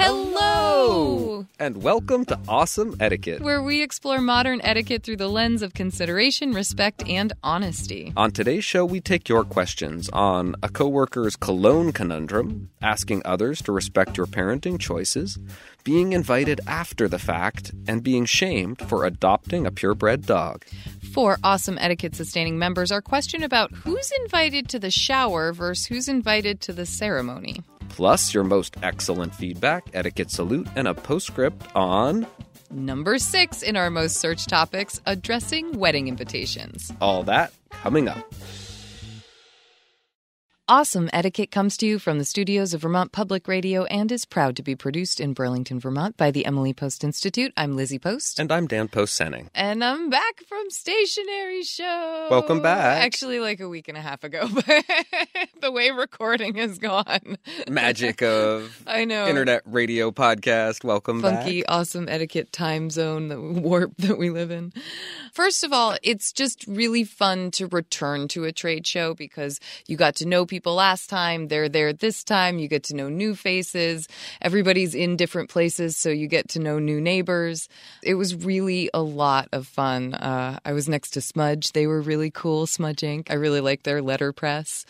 Hello! And welcome to Awesome Etiquette. Where we explore modern etiquette through the lens of consideration, respect, and honesty. On today's show, we take your questions on a coworker's cologne conundrum, asking others to respect your parenting choices, being invited after the fact, and being shamed for adopting a purebred dog. For awesome etiquette sustaining members, our question about who's invited to the shower versus who's invited to the ceremony. Plus, your most excellent feedback, etiquette salute, and a postscript on Number six in our most searched topics addressing wedding invitations. all that coming up. Awesome Etiquette comes to you from the studios of Vermont Public Radio and is proud to be produced in Burlington, Vermont by the Emily Post Institute. I'm Lizzie Post. And I'm Dan Post Senning. And I'm back from Stationery Show. Welcome back. Actually, like a week and a half ago, but the way recording has gone. Magic of I know. internet radio podcast. Welcome Funky, back. awesome etiquette time zone, the warp that we live in. First of all, it's just really fun to return to a trade show because you got to know people last time. They're there this time. You get to know new faces. Everybody's in different places, so you get to know new neighbors. It was really a lot of fun. Uh, I was next to Smudge. They were really cool, Smudge Ink. I really like their letterpress.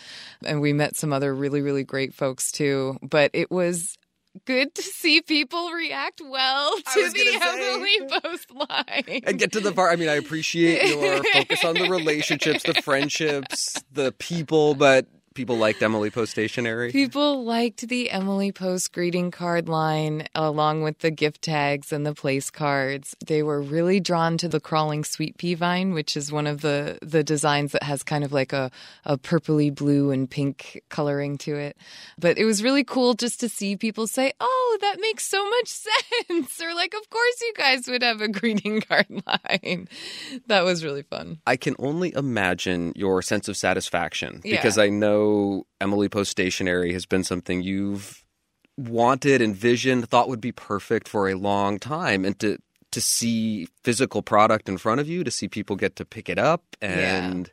And we met some other really, really great folks too. But it was good to see people react well to the. Emily Post line. and get to the part. I mean, I appreciate your focus on the relationships, the friendships, the people, but people liked Emily Post Stationery. People liked the Emily Post greeting card line along with the gift tags and the place cards. They were really drawn to the crawling sweet pea vine, which is one of the, the designs that has kind of like a, a purpley blue and pink coloring to it. But it was really cool just to see people say, Oh, that makes so much sense. Or like, of course you guys would have a greeting card line. That was really fun. I can only imagine your sense of satisfaction Yeah. because I know Emily Post Stationery has been something you've wanted, envisioned, thought would be perfect for a long time, and to to see physical product in front of you, to see people get to pick it up and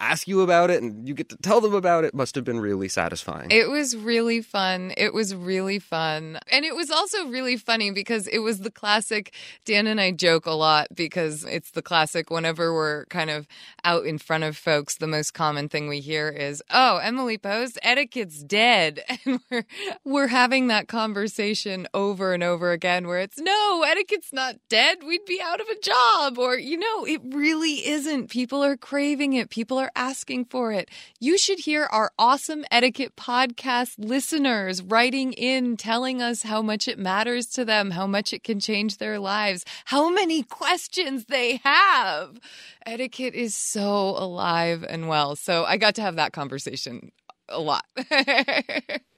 ask you about it, and you get to tell them about it, must have been really satisfying. It was really fun. It was really fun. And it was also really funny because it was the classic. Dan and I joke a lot because it's the classic whenever we're kind of out in front of folks, the most common thing we hear is, Oh, Emily Post, etiquette's dead. And we're, we're having that conversation over and over again where it's, No, etiquette's not dead. We'd be out of a job. Or, you know, it really isn't. People are craving it. People are asking for it. You should hear our awesome etiquette podcast listeners writing in, telling us how much it matters to them, how much it can change their lives, how many questions they have. Etiquette is so alive and well. So I got to have that conversation a lot.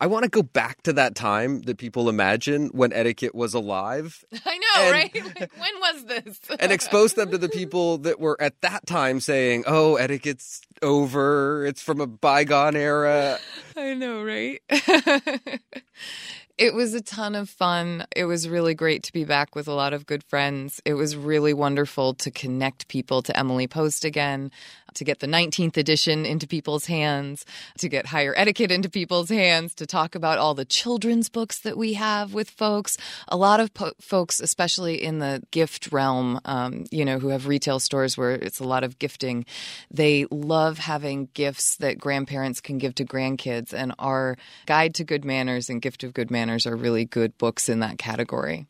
I want to go back to that time that people imagine when etiquette was alive I know, And- right? Like, when was this? and expose them to the people that were at that time saying, "Oh, etiquette's over. It's from a bygone era." I know, right? it was a ton of fun. It was really great to be back with a lot of good friends. It was really wonderful to connect people to Emily Post again, to get the 19th edition into people's hands, to get higher etiquette into people's hands, to talk about all the children's books that we have with folks. A lot of po- folks, especially in the gift realm, um, you know, who have retail stores where it's a lot of gifting, they love having gifts that grandparents can give to grandkids. And our Guide to Good Manners and Gift of Good Manners are really good books in that category.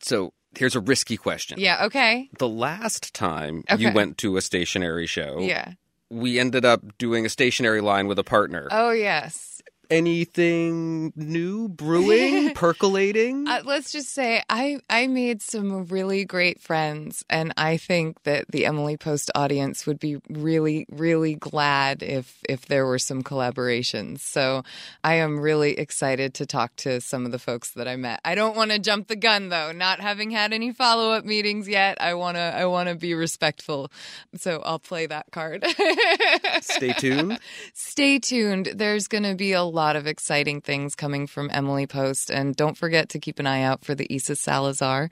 So Here's a risky question. Yeah, okay. The last time Okay. you went to a stationery show, Yeah. we ended up doing a stationery line with a partner. Oh, yes. Anything new brewing, percolating? Uh, let's just say I I made some really great friends, and I think that the Emily Post audience would be really really glad if if there were some collaborations. So I am really excited to talk to some of the folks that I met. I don't want to jump the gun though, not having had any follow up meetings yet. I wanna I wanna be respectful, so I'll play that card. Stay tuned. Stay tuned. There's going to be a lot of exciting things coming from Emily Post. And don't forget to keep an eye out for the Isa Salazar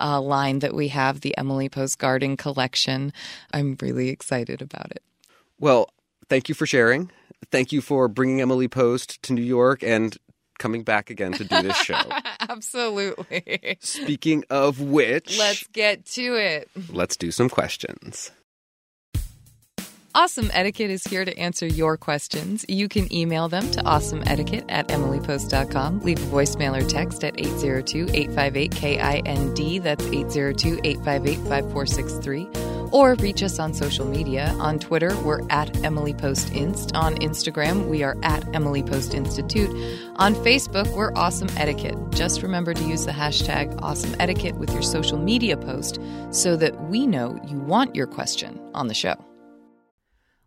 uh, line that we have, the Emily Post Garden Collection. I'm really excited about it. Well, thank you for sharing. Thank you for bringing Emily Post to New York and coming back again to do this show. Absolutely. Speaking of which, Let's get to it. let's do some questions. Awesome Etiquette is here to answer your questions. You can email them to awesomeetiquette at emilypost.com. Leave a voicemail or text at 802-858-KIND. That's 802-858-5463. Or reach us on social media. On Twitter, we're at Emily Post Inst. On Instagram, we are at Emily Post Institute. On Facebook, we're Awesome Etiquette. Just remember to use the hashtag Awesome Etiquette with your social media post so that we know you want your question on the show.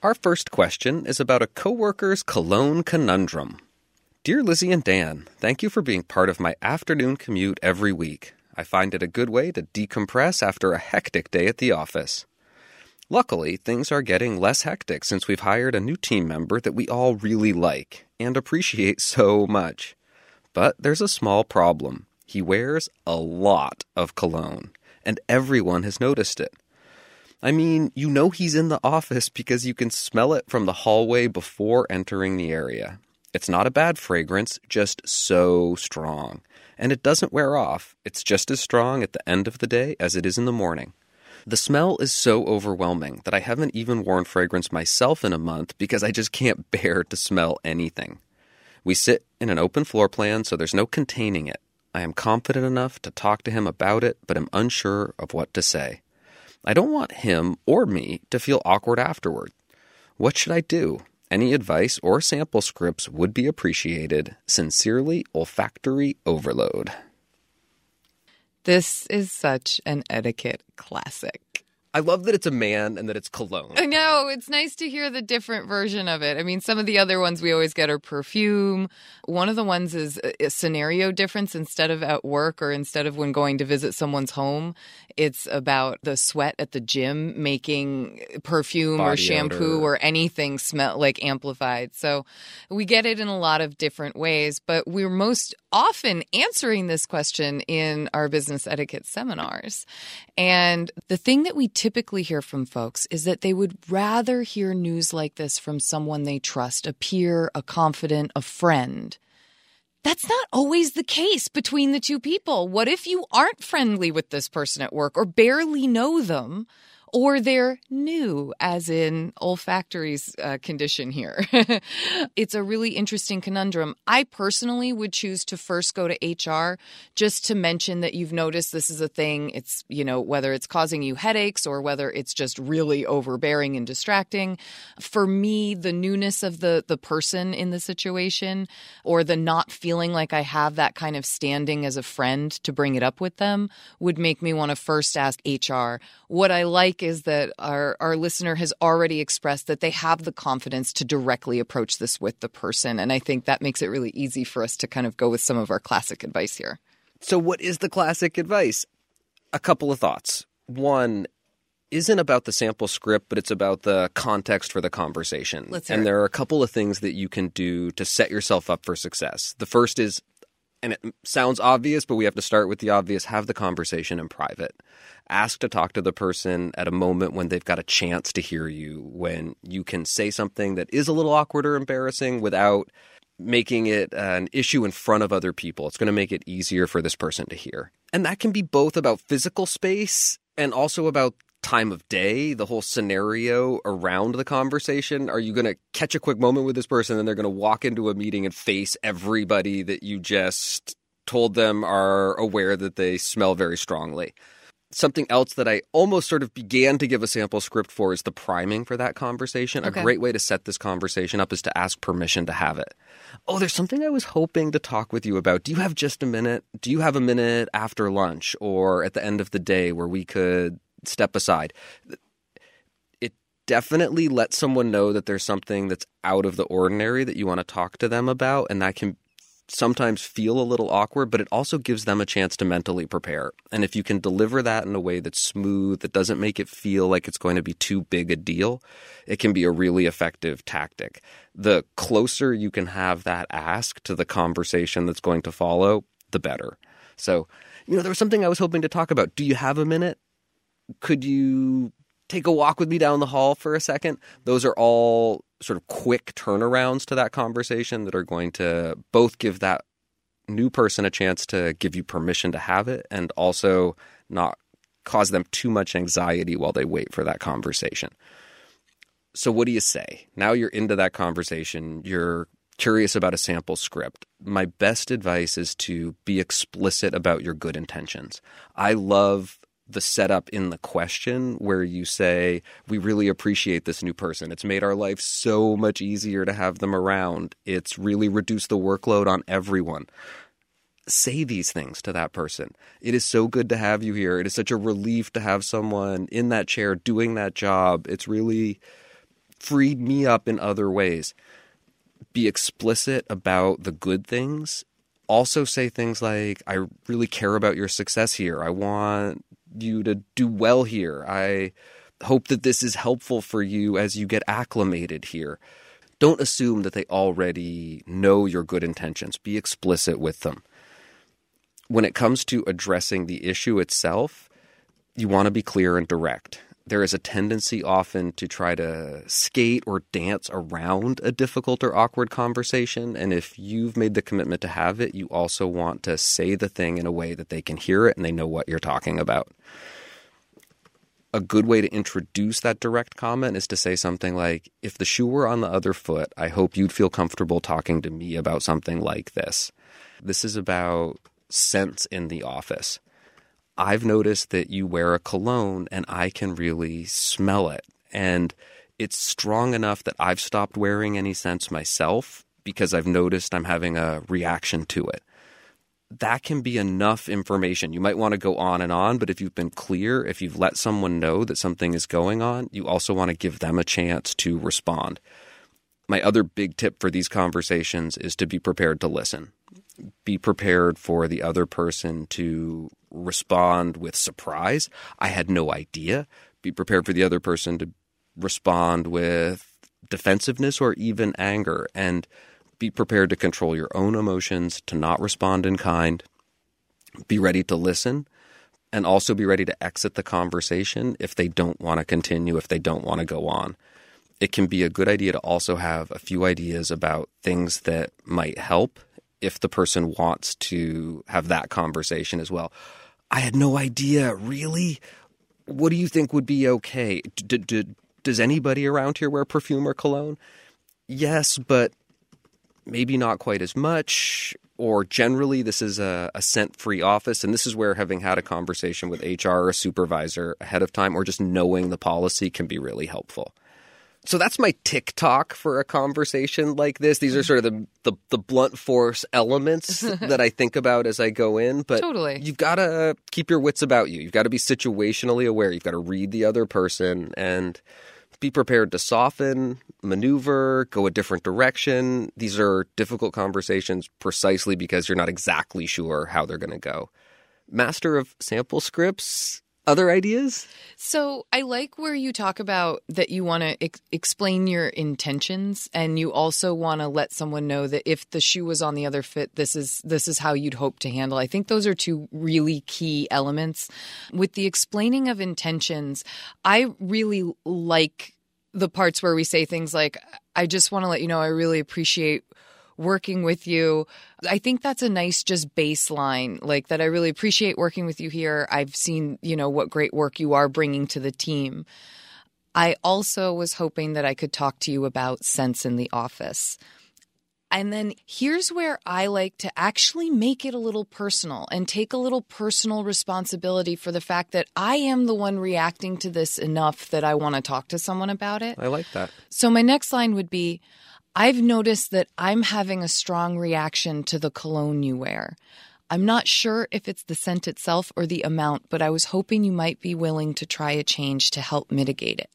Our first question is about a coworker's cologne conundrum. Dear Lizzie and Dan, thank you for being part of my afternoon commute every week. I find it a good way to decompress after a hectic day at the office. Luckily, things are getting less hectic since we've hired a new team member that we all really like and appreciate so much. But there's a small problem. He wears a lot of cologne, and everyone has noticed it. I mean, you know he's in the office because you can smell it from the hallway before entering the area. It's not a bad fragrance, just so strong. And it doesn't wear off. It's just as strong at the end of the day as it is in the morning. The smell is so overwhelming that I haven't even worn fragrance myself in a month because I just can't bear to smell anything. We sit in an open floor plan, so there's no containing it. I am confident enough to talk to him about it, but am unsure of what to say. I don't want him or me to feel awkward afterward. What should I do? Any advice or sample scripts would be appreciated. Sincerely, Olfactory Overload. This is such an etiquette classic. I love that it's a man and that it's cologne. I know. It's nice to hear the different version of it. I mean, some of the other ones we always get are perfume. One of the ones is a scenario difference instead of at work or instead of when going to visit someone's home. It's about the sweat at the gym making perfume Body or shampoo odor. or anything smell like amplified. So we get it in a lot of different ways, but we're most often answering this question in our business etiquette seminars. And the thing that we typically hear from folks is that they would rather hear news like this from someone they trust, a peer, a confidant, a friend. That's not always the case between the two people. What if you aren't friendly with this person at work or barely know them? Or they're new, as in olfactory's uh, condition here. it's a really interesting conundrum. I personally would choose to first go to HR just to mention that you've noticed this is a thing. It's, you know, whether it's causing you headaches or whether it's just really overbearing and distracting. For me, the newness of the, the person in the situation or the not feeling like I have that kind of standing as a friend to bring it up with them would make me want to first ask HR. What I like is that our, our listener has already expressed that they have the confidence to directly approach this with the person. And I think that makes it really easy for us to kind of go with some of our classic advice here. So, what is the classic advice? A couple of thoughts. One isn't about the sample script, but it's about the context for the conversation. And it. there are a couple of things that you can do to set yourself up for success. The first is, and it sounds obvious, but we have to start with the obvious have the conversation in private. Ask to talk to the person at a moment when they've got a chance to hear you, when you can say something that is a little awkward or embarrassing without making it uh, an issue in front of other people. It's going to make it easier for this person to hear. And that can be both about physical space and also about time of day, the whole scenario around the conversation. Are you going to catch a quick moment with this person and they're going to walk into a meeting and face everybody that you just told them are aware that they smell very strongly? Something else that I almost sort of began to give a sample script for is the priming for that conversation. Okay. A great way to set this conversation up is to ask permission to have it. Oh, there's something I was hoping to talk with you about. Do you have just a minute? Do you have a minute after lunch or at the end of the day where we could step aside? It definitely lets someone know that there's something that's out of the ordinary that you want to talk to them about, and that can sometimes feel a little awkward, but it also gives them a chance to mentally prepare. And if you can deliver that in a way that's smooth, that doesn't make it feel like it's going to be too big a deal, it can be a really effective tactic. The closer you can have that ask to the conversation that's going to follow, the better. So, you know, there was something I was hoping to talk about. Do you have a minute? Could you take a walk with me down the hall for a second? Those are all sort of quick turnarounds to that conversation that are going to both give that new person a chance to give you permission to have it and also not cause them too much anxiety while they wait for that conversation. So, what do you say? Now you're into that conversation, you're curious about a sample script. My best advice is to be explicit about your good intentions. I love the setup in the question where you say, We really appreciate this new person. It's made our life so much easier to have them around. It's really reduced the workload on everyone. Say these things to that person. It is so good to have you here. It is such a relief to have someone in that chair doing that job. It's really freed me up in other ways. Be explicit about the good things. Also, say things like, I really care about your success here. I want you to do well here. I hope that this is helpful for you as you get acclimated here. Don't assume that they already know your good intentions. Be explicit with them. When it comes to addressing the issue itself, you want to be clear and direct. There is a tendency often to try to skate or dance around a difficult or awkward conversation. And if you've made the commitment to have it, you also want to say the thing in a way that they can hear it and they know what you're talking about. A good way to introduce that direct comment is to say something like, If the shoe were on the other foot, I hope you'd feel comfortable talking to me about something like this. This is about scents in the office. I've noticed that you wear a cologne and I can really smell it. And it's strong enough that I've stopped wearing any scents myself because I've noticed I'm having a reaction to it. that can be enough information. You might want to go on and on, but if you've been clear, if you've let someone know that something is going on, you also want to give them a chance to respond. My other big tip for these conversations is to be prepared to listen. Be prepared for the other person to respond with surprise. I had no idea. Be prepared for the other person to respond with defensiveness or even anger. And be prepared to control your own emotions, to not respond in kind. Be ready to listen and also be ready to exit the conversation if they don't want to continue, if they don't want to go on. It can be a good idea to also have a few ideas about things that might help if the person wants to have that conversation as well. I had no idea, really? What do you think would be okay? D- d- does anybody around here wear perfume or cologne? Yes, but maybe not quite as much, or generally this is a, a scent free office. And this is where having had a conversation with HR or a supervisor ahead of time, or just knowing the policy can be really helpful. So that's my TikTok for a conversation like this. These are sort of the the, the blunt force elements that I think about as I go in. But Totally. you've got to keep your wits about you. You've got to be situationally aware. You've got to read the other person and be prepared to soften, maneuver, go a different direction. These are difficult conversations precisely because you're not exactly sure how they're going to go. Master of sample scripts. Other ideas? So I like where you talk about that you want to ex- explain your intentions, and you also want to let someone know that if the shoe was on the other foot, this is this is how you'd hope to handle. I think those are two really key elements. With the explaining of intentions, I really like the parts where we say things like, "I just want to let you know I really appreciate." Working with you. I think that's a nice just baseline like that I really appreciate working with you here. I've seen, you know, what great work you are bringing to the team. I also was hoping that I could talk to you about Scents in the Office. And then here's where I like to actually make it a little personal and take a little personal responsibility for the fact that I am the one reacting to this enough that I want to talk to someone about it. I like that. So my next line would be I've noticed that I'm having a strong reaction to the cologne you wear. I'm not sure if it's the scent itself or the amount, but I was hoping you might be willing to try a change to help mitigate it.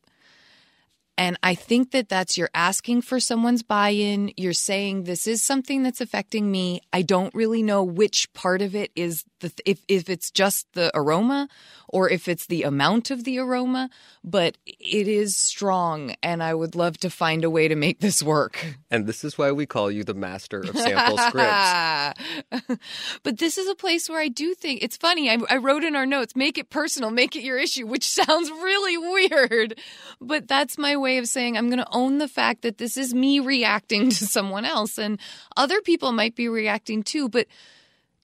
And I think that that's you're asking for someone's buy in. You're saying, this is something that's affecting me. I don't really know which part of it is the, if, if it's just the aroma or if it's the amount of the aroma, but it is strong. And I would love to find a way to make this work. And this is why we call you the master of sample scripts. but this is a place where I do think it's funny. I, I wrote in our notes, make it personal, make it your issue, which sounds really weird. But that's my way of saying I'm going to own the fact that this is me reacting to someone else and other people might be reacting too. But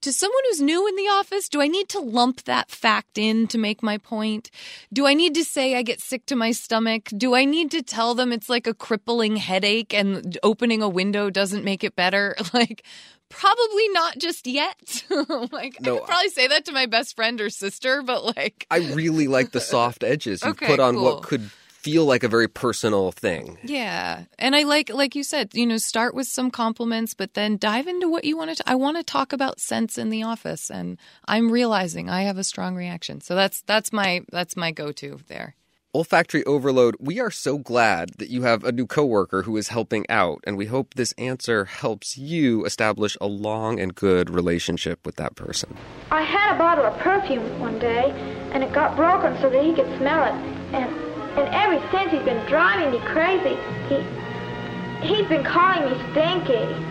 to someone who's new in the office, do I need to lump that fact in to make my point? Do I need to say I get sick to my stomach? Do I need to tell them it's like a crippling headache and opening a window doesn't make it better? Like, probably not just yet. like, No, I could probably say that to my best friend or sister, but like, I really like the soft edges you Okay, put on cool. what could feel like a very personal thing. Yeah. And I like like you said, you know, start with some compliments but then dive into what you want to I want to talk about scents in the office and I'm realizing I have a strong reaction. So that's that's my that's my go-to there. Olfactory overload, we are so glad that you have a new coworker who is helping out, and we hope this answer helps you establish a long and good relationship with that person. I had a bottle of perfume one day, and it got broken so that he could smell it. And and ever since he's been driving me crazy. He he's been calling me Stinky.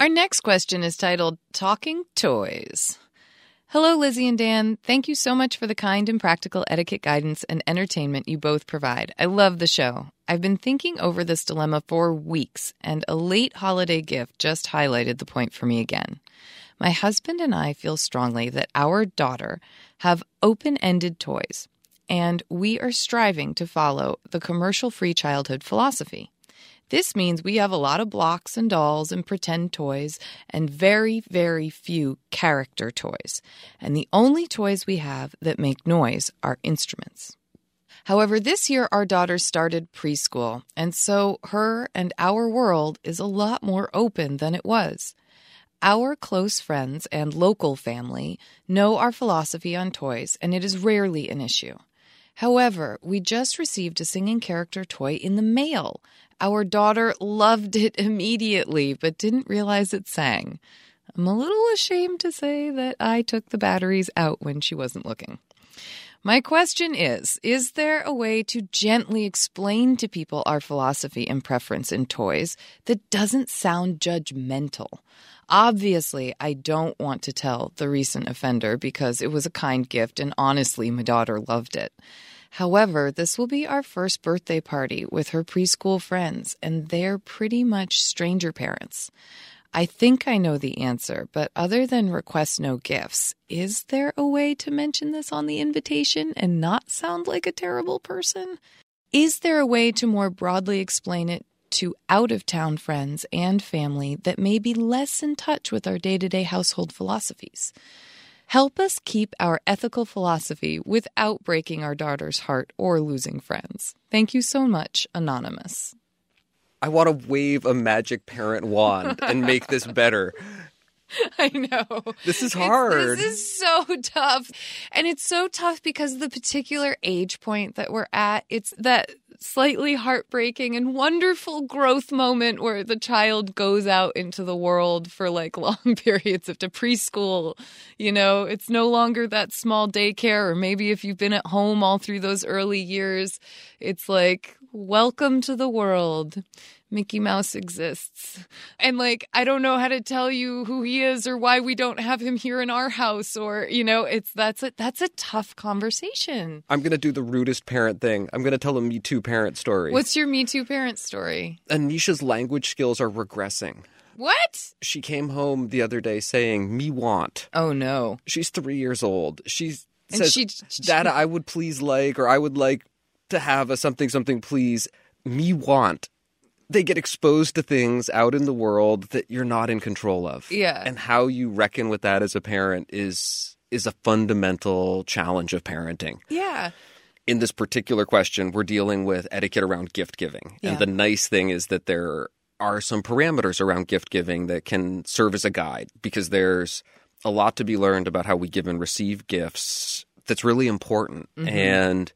Our next question is titled Talking Toys. Hello, Lizzie and Dan. Thank you so much for the kind and practical etiquette guidance and entertainment you both provide. I love the show. I've been thinking over this dilemma for weeks, and a late holiday gift just highlighted the point for me again. My husband and I feel strongly that our daughter have open ended toys, and we are striving to follow the commercial free childhood philosophy. This means we have a lot of blocks and dolls and pretend toys and very, very few character toys. And the only toys we have that make noise are instruments. However, this year our daughter started preschool, and so her and our world is a lot more open than it was. Our close friends and local family know our philosophy on toys, and it is rarely an issue. However, we just received a singing character toy in the mail. Our daughter loved it immediately, but didn't realize it sang. I'm a little ashamed to say that I took the batteries out when she wasn't looking. My question is Is there a way to gently explain to people our philosophy and preference in toys that doesn't sound judgmental? Obviously, I don't want to tell the recent offender because it was a kind gift and honestly, my daughter loved it. However, this will be our first birthday party with her preschool friends, and they're pretty much stranger parents. I think I know the answer, but other than request no gifts, is there a way to mention this on the invitation and not sound like a terrible person? Is there a way to more broadly explain it to out of town friends and family that may be less in touch with our day to day household philosophies? Help us keep our ethical philosophy without breaking our daughter's heart or losing friends. Thank you so much, Anonymous. I want to wave a magic parent wand and make this better. I know. This is It's- hard. this is so tough. And it's so tough because the particular age point that we're at. It's that slightly heartbreaking and wonderful growth moment where the child goes out into the world for like long periods of to preschool. You know, it's no longer that small daycare, or maybe if you've been at home all through those early years, it's like, welcome to the world. Mickey Mouse exists. And like, I don't know how to tell you who he is or why we don't have him here in our house or, you know, it's that's a that's a tough conversation. I'm going to do the rudest parent thing. I'm going to tell a Me Too parent story. What's your Me Too parent story? Anisha's language skills are regressing. What? She came home the other day saying, Me want. Oh no. She's three years old. She's And says, she- Dad, I would please like, or I would like to have a something, something, please. Me want. They get exposed to things out in the world that you're not in control of. Yeah. And how you reckon with that as a parent is is a fundamental challenge of parenting. Yeah. in this particular question, we're dealing with etiquette around gift giving. Yeah. And the nice thing is that there are some parameters around gift giving that can serve as a guide because there's a lot to be learned about how we give and receive gifts that's really important mm-hmm. and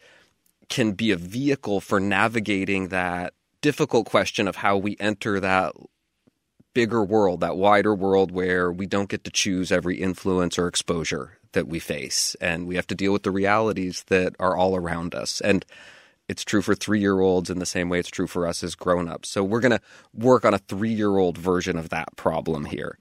can be a vehicle for navigating that difficult question of how we enter that bigger world, that wider world where we don't get to choose every influence or exposure that we face. And we have to deal with the realities that are all around us. And it's true for three year olds in the same way it's true for us as grown ups. So we're going to work on a three year old version of that problem here.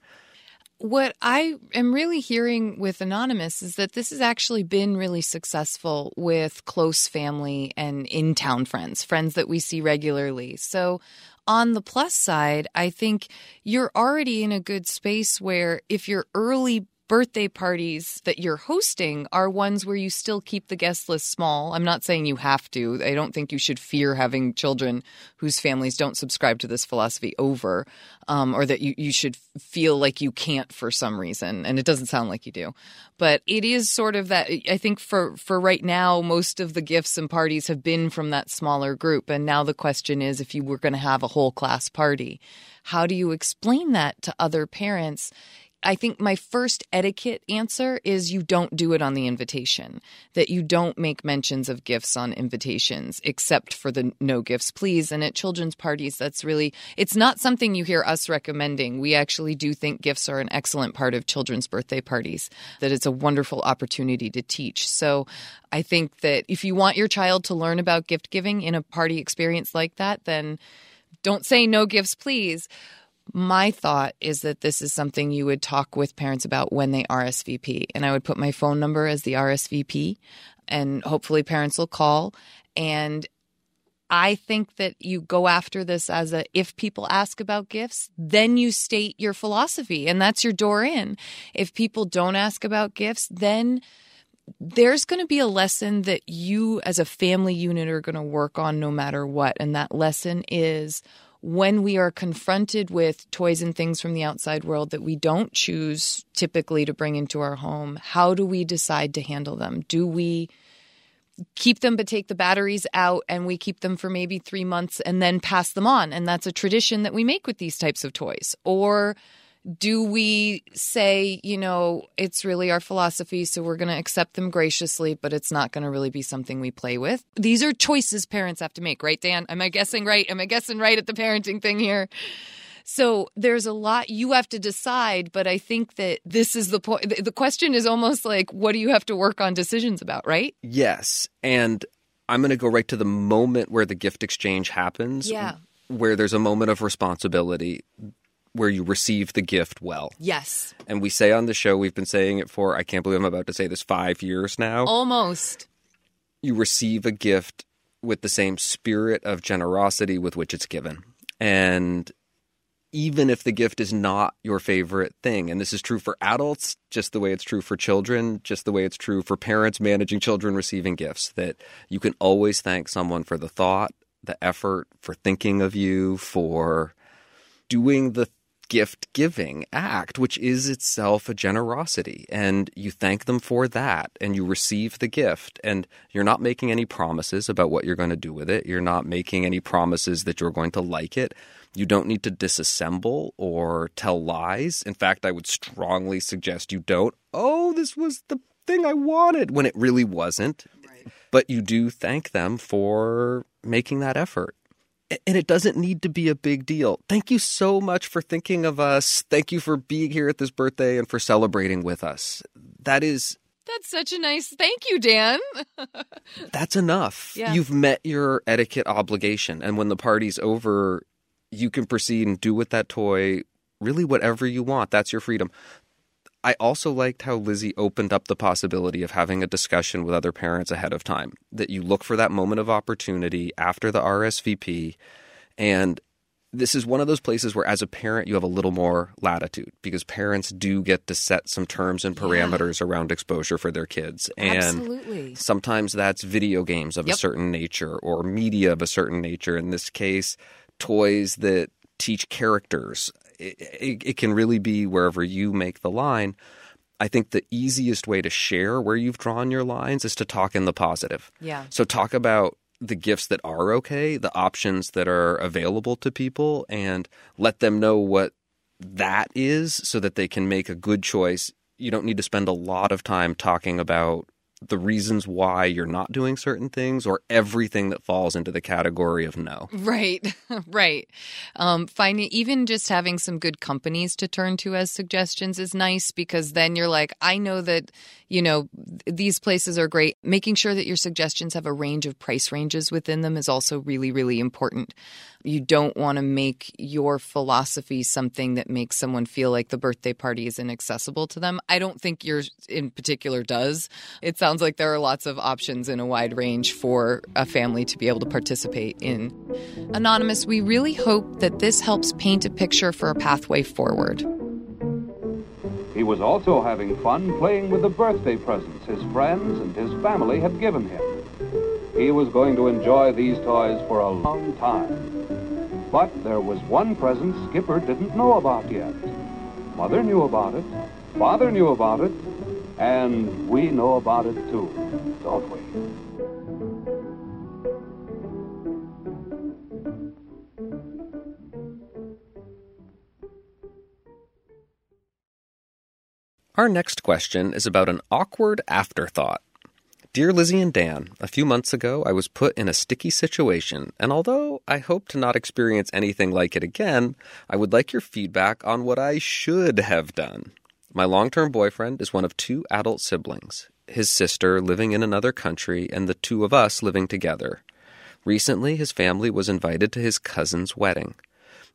What I am really hearing with Anonymous is that this has actually been really successful with close family and in town friends, friends that we see regularly. So, on the plus side, I think you're already in a good space where if you're early birthday parties that you're hosting are ones where you still keep the guest list small. I'm not saying you have to. I don't think you should fear having children whose families don't subscribe to this philosophy over, um, or that you, you should feel like you can't for some reason. And it doesn't sound like you do. But it is sort of that. I think for, for right now, most of the gifts and parties have been from that smaller group. And now the question is if you were going to have a whole class party, how do you explain that to other parents? I think my first etiquette answer is you don't do it on the invitation, that you don't make mentions of gifts on invitations except for the no gifts, please. And at children's parties, that's really, it's not something you hear us recommending. We actually do think gifts are an excellent part of children's birthday parties, that it's a wonderful opportunity to teach. So I think that if you want your child to learn about gift giving in a party experience like that, then don't say no gifts, please. My thought is that this is something you would talk with parents about when they RSVP. And I would put my phone number as the RSVP, and hopefully parents will call. And I think that you go after this as a if people ask about gifts, then you state your philosophy, and that's your door in. If people don't ask about gifts, then there's going to be a lesson that you as a family unit are going to work on no matter what. And that lesson is when we are confronted with toys and things from the outside world that we don't choose typically to bring into our home, how do we decide to handle them? Do we keep them but take the batteries out and we keep them for maybe three months and then pass them on. And that's a tradition that we make with these types of toys. Or do we say, you know, it's really our philosophy, so we're going to accept them graciously, but it's not going to really be something we play with? These are choices parents have to make, right, Dan? Am I guessing right? Am I guessing right at the parenting thing here? So there's a lot you have to decide, but I think that this is the point. The question is almost like, what do you have to work on decisions about, right? Yes. And I'm going to go right to the moment where the gift exchange happens. Yeah. Where there's a moment of responsibility where you receive the gift well. Yes. And we say on the show, we've been saying it for, I can't believe I'm about to say this, five years now. Almost. You receive a gift with the same spirit of generosity with which it's given. And even if the gift is not your favorite thing. And this is true for adults, just the way it's true for children, just the way it's true for parents managing children receiving gifts, that you can always thank someone for the thought, the effort, for thinking of you, for doing the gift giving act, which is itself a generosity. And you thank them for that and you receive the gift. And you're not making any promises about what you're going to do with it. You're not making any promises that you're going to like it. You don't need to disassemble or tell lies. In fact, I would strongly suggest you don't. Oh, this was the thing I wanted when it really wasn't. Right. But you do thank them for making that effort and it doesn't need to be a big deal. Thank you so much for thinking of us. Thank you for being here at this birthday and for celebrating with us. That is that's such a nice thank you, Dan. that's enough. Yeah. You've met your etiquette obligation. And when the party's over, you can proceed and do with that toy really whatever you want. That's your freedom. I also liked how Lizzie opened up the possibility of having a discussion with other parents ahead of time. That you look for that moment of opportunity after the RSVP. And this is one of those places where, as a parent, you have a little more latitude because parents do get to set some terms and parameters yeah. around exposure for their kids. And Absolutely. sometimes that's video games of yep. a certain nature or media of a certain nature. In this case, toys that teach characters it, it, can really be wherever you make the line. I think the easiest way to share where you've drawn your lines is to talk in the positive. Yeah. So talk about the gifts that are okay, the options that are available to people, and let them know what that is so that they can make a good choice. You don't need to spend a lot of time talking about the reasons why you're not doing certain things or everything that falls into the category of no. Right, right. Um, finding even just having some good companies to turn to as suggestions is nice because then you're like, I know that you know these places are great. Making sure that your suggestions have a range of price ranges within them is also really, really important. You don't want to make your philosophy something that makes someone feel like the birthday party is inaccessible to them. I don't think yours in particular does. It sounds like there are lots of options in a wide range for a family to be able to participate in. Anonymous, we really hope that this helps paint a picture for a pathway forward. He was also having fun playing with the birthday presents his friends and his family had given him. He was going to enjoy these toys for a long time. But there was one present Skipper didn't know about yet. Mother knew about it, Father knew about it, and we know about it too, don't we? Our next question is about an awkward afterthought. Dear Lizzie and Dan, a few months ago I was put in a sticky situation, and although I hope to not experience anything like it again, I would like your feedback on what I should have done. My long term boyfriend is one of two adult siblings, his sister living in another country, and the two of us living together. Recently, his family was invited to his cousin's wedding.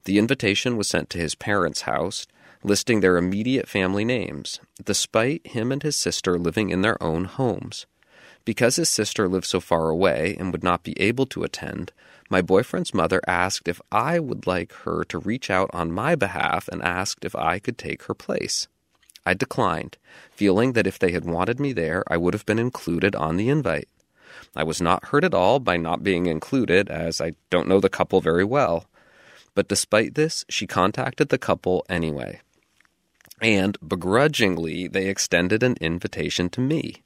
The invitation was sent to his parents' house, listing their immediate family names, despite him and his sister living in their own homes. Because his sister lived so far away and would not be able to attend, my boyfriend's mother asked if I would like her to reach out on my behalf and asked if I could take her place. I declined, feeling that if they had wanted me there, I would have been included on the invite. I was not hurt at all by not being included, as I don't know the couple very well. But despite this, she contacted the couple anyway. And begrudgingly, they extended an invitation to me.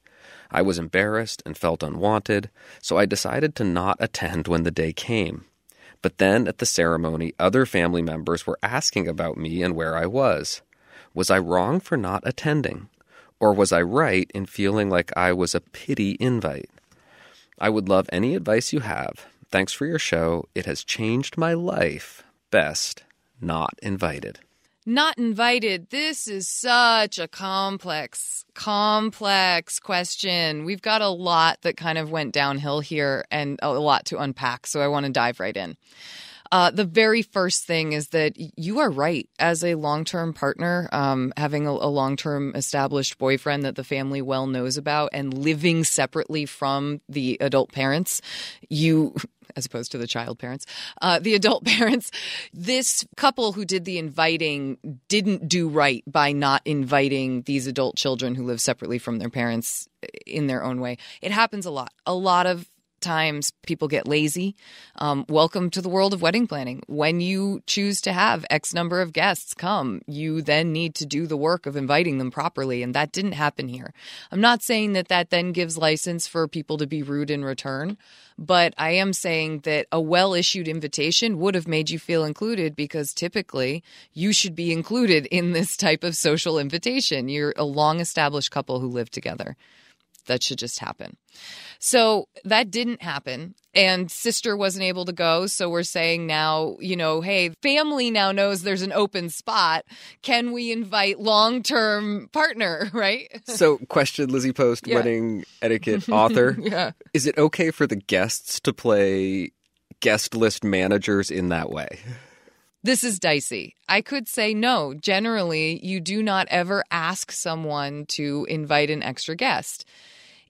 I was embarrassed and felt unwanted, so I decided to not attend when the day came. But then at the ceremony, other family members were asking about me and where I was. Was I wrong for not attending? Or was I right in feeling like I was a pity invite? I would love any advice you have. Thanks for your show. It has changed my life. Best, not invited. Not invited. This is such a complex, complex question. We've got a lot that kind of went downhill here and a lot to unpack. So I want to dive right in. Uh, the very first thing is that you are right. As a long term partner, um, having a, a long term established boyfriend that the family well knows about and living separately from the adult parents, you as opposed to the child parents, uh, the adult parents. This couple who did the inviting didn't do right by not inviting these adult children who live separately from their parents in their own way. It happens a lot. A lot of times people get lazy. Um, welcome to the world of wedding planning. When you choose to have X number of guests come, you then need to do the work of inviting them properly. And that didn't happen here. I'm not saying that that then gives license for people to be rude in return, but I am saying that a well issued invitation would have made you feel included because typically you should be included in this type of social invitation. You're a long established couple who live together that should just happen. So that didn't happen. And sister wasn't able to go. So we're saying now, you know, hey, family now knows there's an open spot. Can we invite long term partner, right? So, question Lizzie Post, Yeah. wedding etiquette author. Yeah. Is it okay for the guests to play guest list managers in that way? This is dicey. I could say no. Generally, you do not ever ask someone to invite an extra guest.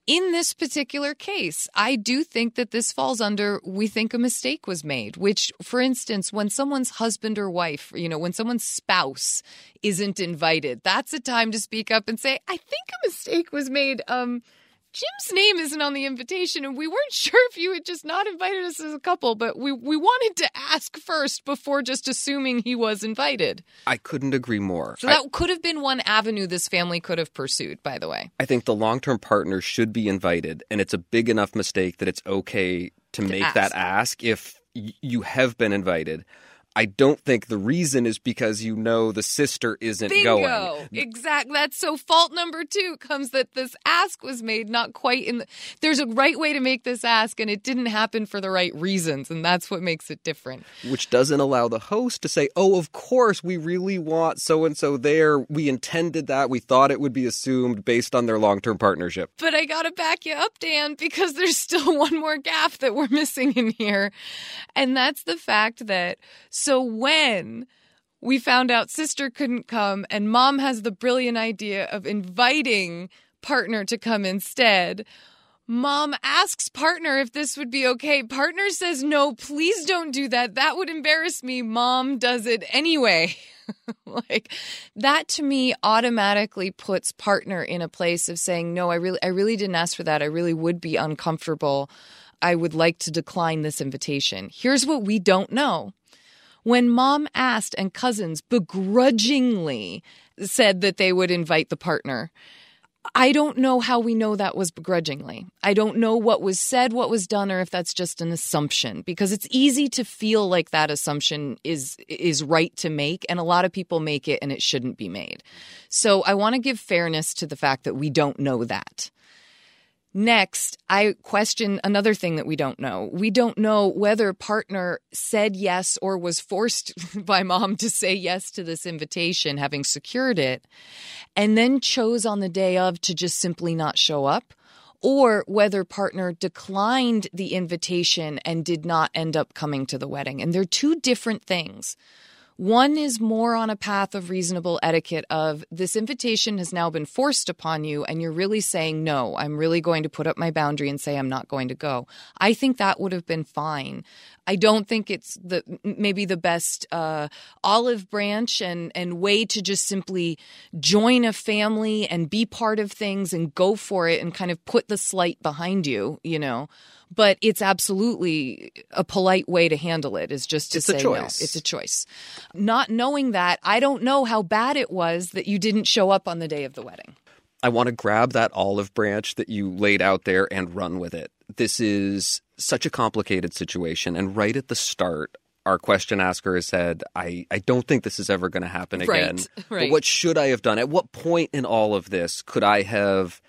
In this particular case, I do think that this falls under we think a mistake was made, which, for instance, when someone's husband or wife, you know, when someone's spouse isn't invited, that's a time to speak up and say, I think a mistake was made. Um, Jim's name isn't on the invitation, and we weren't sure if you had just not invited us as a couple, but we, we wanted to ask first before just assuming he was invited. I couldn't agree more. So I- that could have been one avenue this family could have pursued, by the way. I think the long term partner should be invited, and it's a big enough mistake that it's okay to, make that ask if y- you have been invited. I don't think the reason is because you know the sister isn't Bingo. going. Exactly. That's so fault number two comes that this ask was made not quite in the. There's a right way to make this ask, and it didn't happen for the right reasons, and that's what makes it different. Which doesn't allow the host to say, oh, of course, we really want so and so there. We intended that. We thought it would be assumed based on their long term partnership. But I gotta back you up, Dan, because there's still one more gaffe that we're missing in here. And that's the fact that so when we found out sister couldn't come and mom has the brilliant idea of inviting partner to come instead. Mom asks partner if this would be okay. Partner says, no, please don't do that. That would embarrass me. Mom does it anyway. like that to me automatically puts partner in a place of saying, no, I really, I really didn't ask for that. I really would be uncomfortable. I would like to decline this invitation. Here's what we don't know. When mom asked and cousins begrudgingly said that they would invite the partner, I don't know how we know that was begrudgingly. I don't know what was said, what was done, or if that's just an assumption because it's easy to feel like that assumption is is right to make and a lot of people make it and it shouldn't be made. So I want to give fairness to the fact that we don't know that. Next, I question another thing that we don't know. We don't know whether partner said yes or was forced by mom to say yes to this invitation, having secured it, and then chose on the day of to just simply not show up, or whether partner declined the invitation and did not end up coming to the wedding. And they're two different things. One is more on a path of reasonable etiquette of this invitation has now been forced upon you and you're really saying no, I'm really going to put up my boundary and say I'm not going to go. I think that would have been fine. I don't think it's the maybe the best uh, olive branch and and way to just simply join a family and be part of things and go for it and kind of put the slight behind you, you know. But it's absolutely a polite way to handle it is just to It's a say choice. no. It's a choice. Not knowing that, I don't know how bad it was that you didn't show up on the day of the wedding. I want to grab that olive branch that you laid out there and run with it. This is such a complicated situation. And right at the start, our question asker has said, I, I don't think this is ever going to happen again. Right, right. But what should I have done? At what point in all of this could I have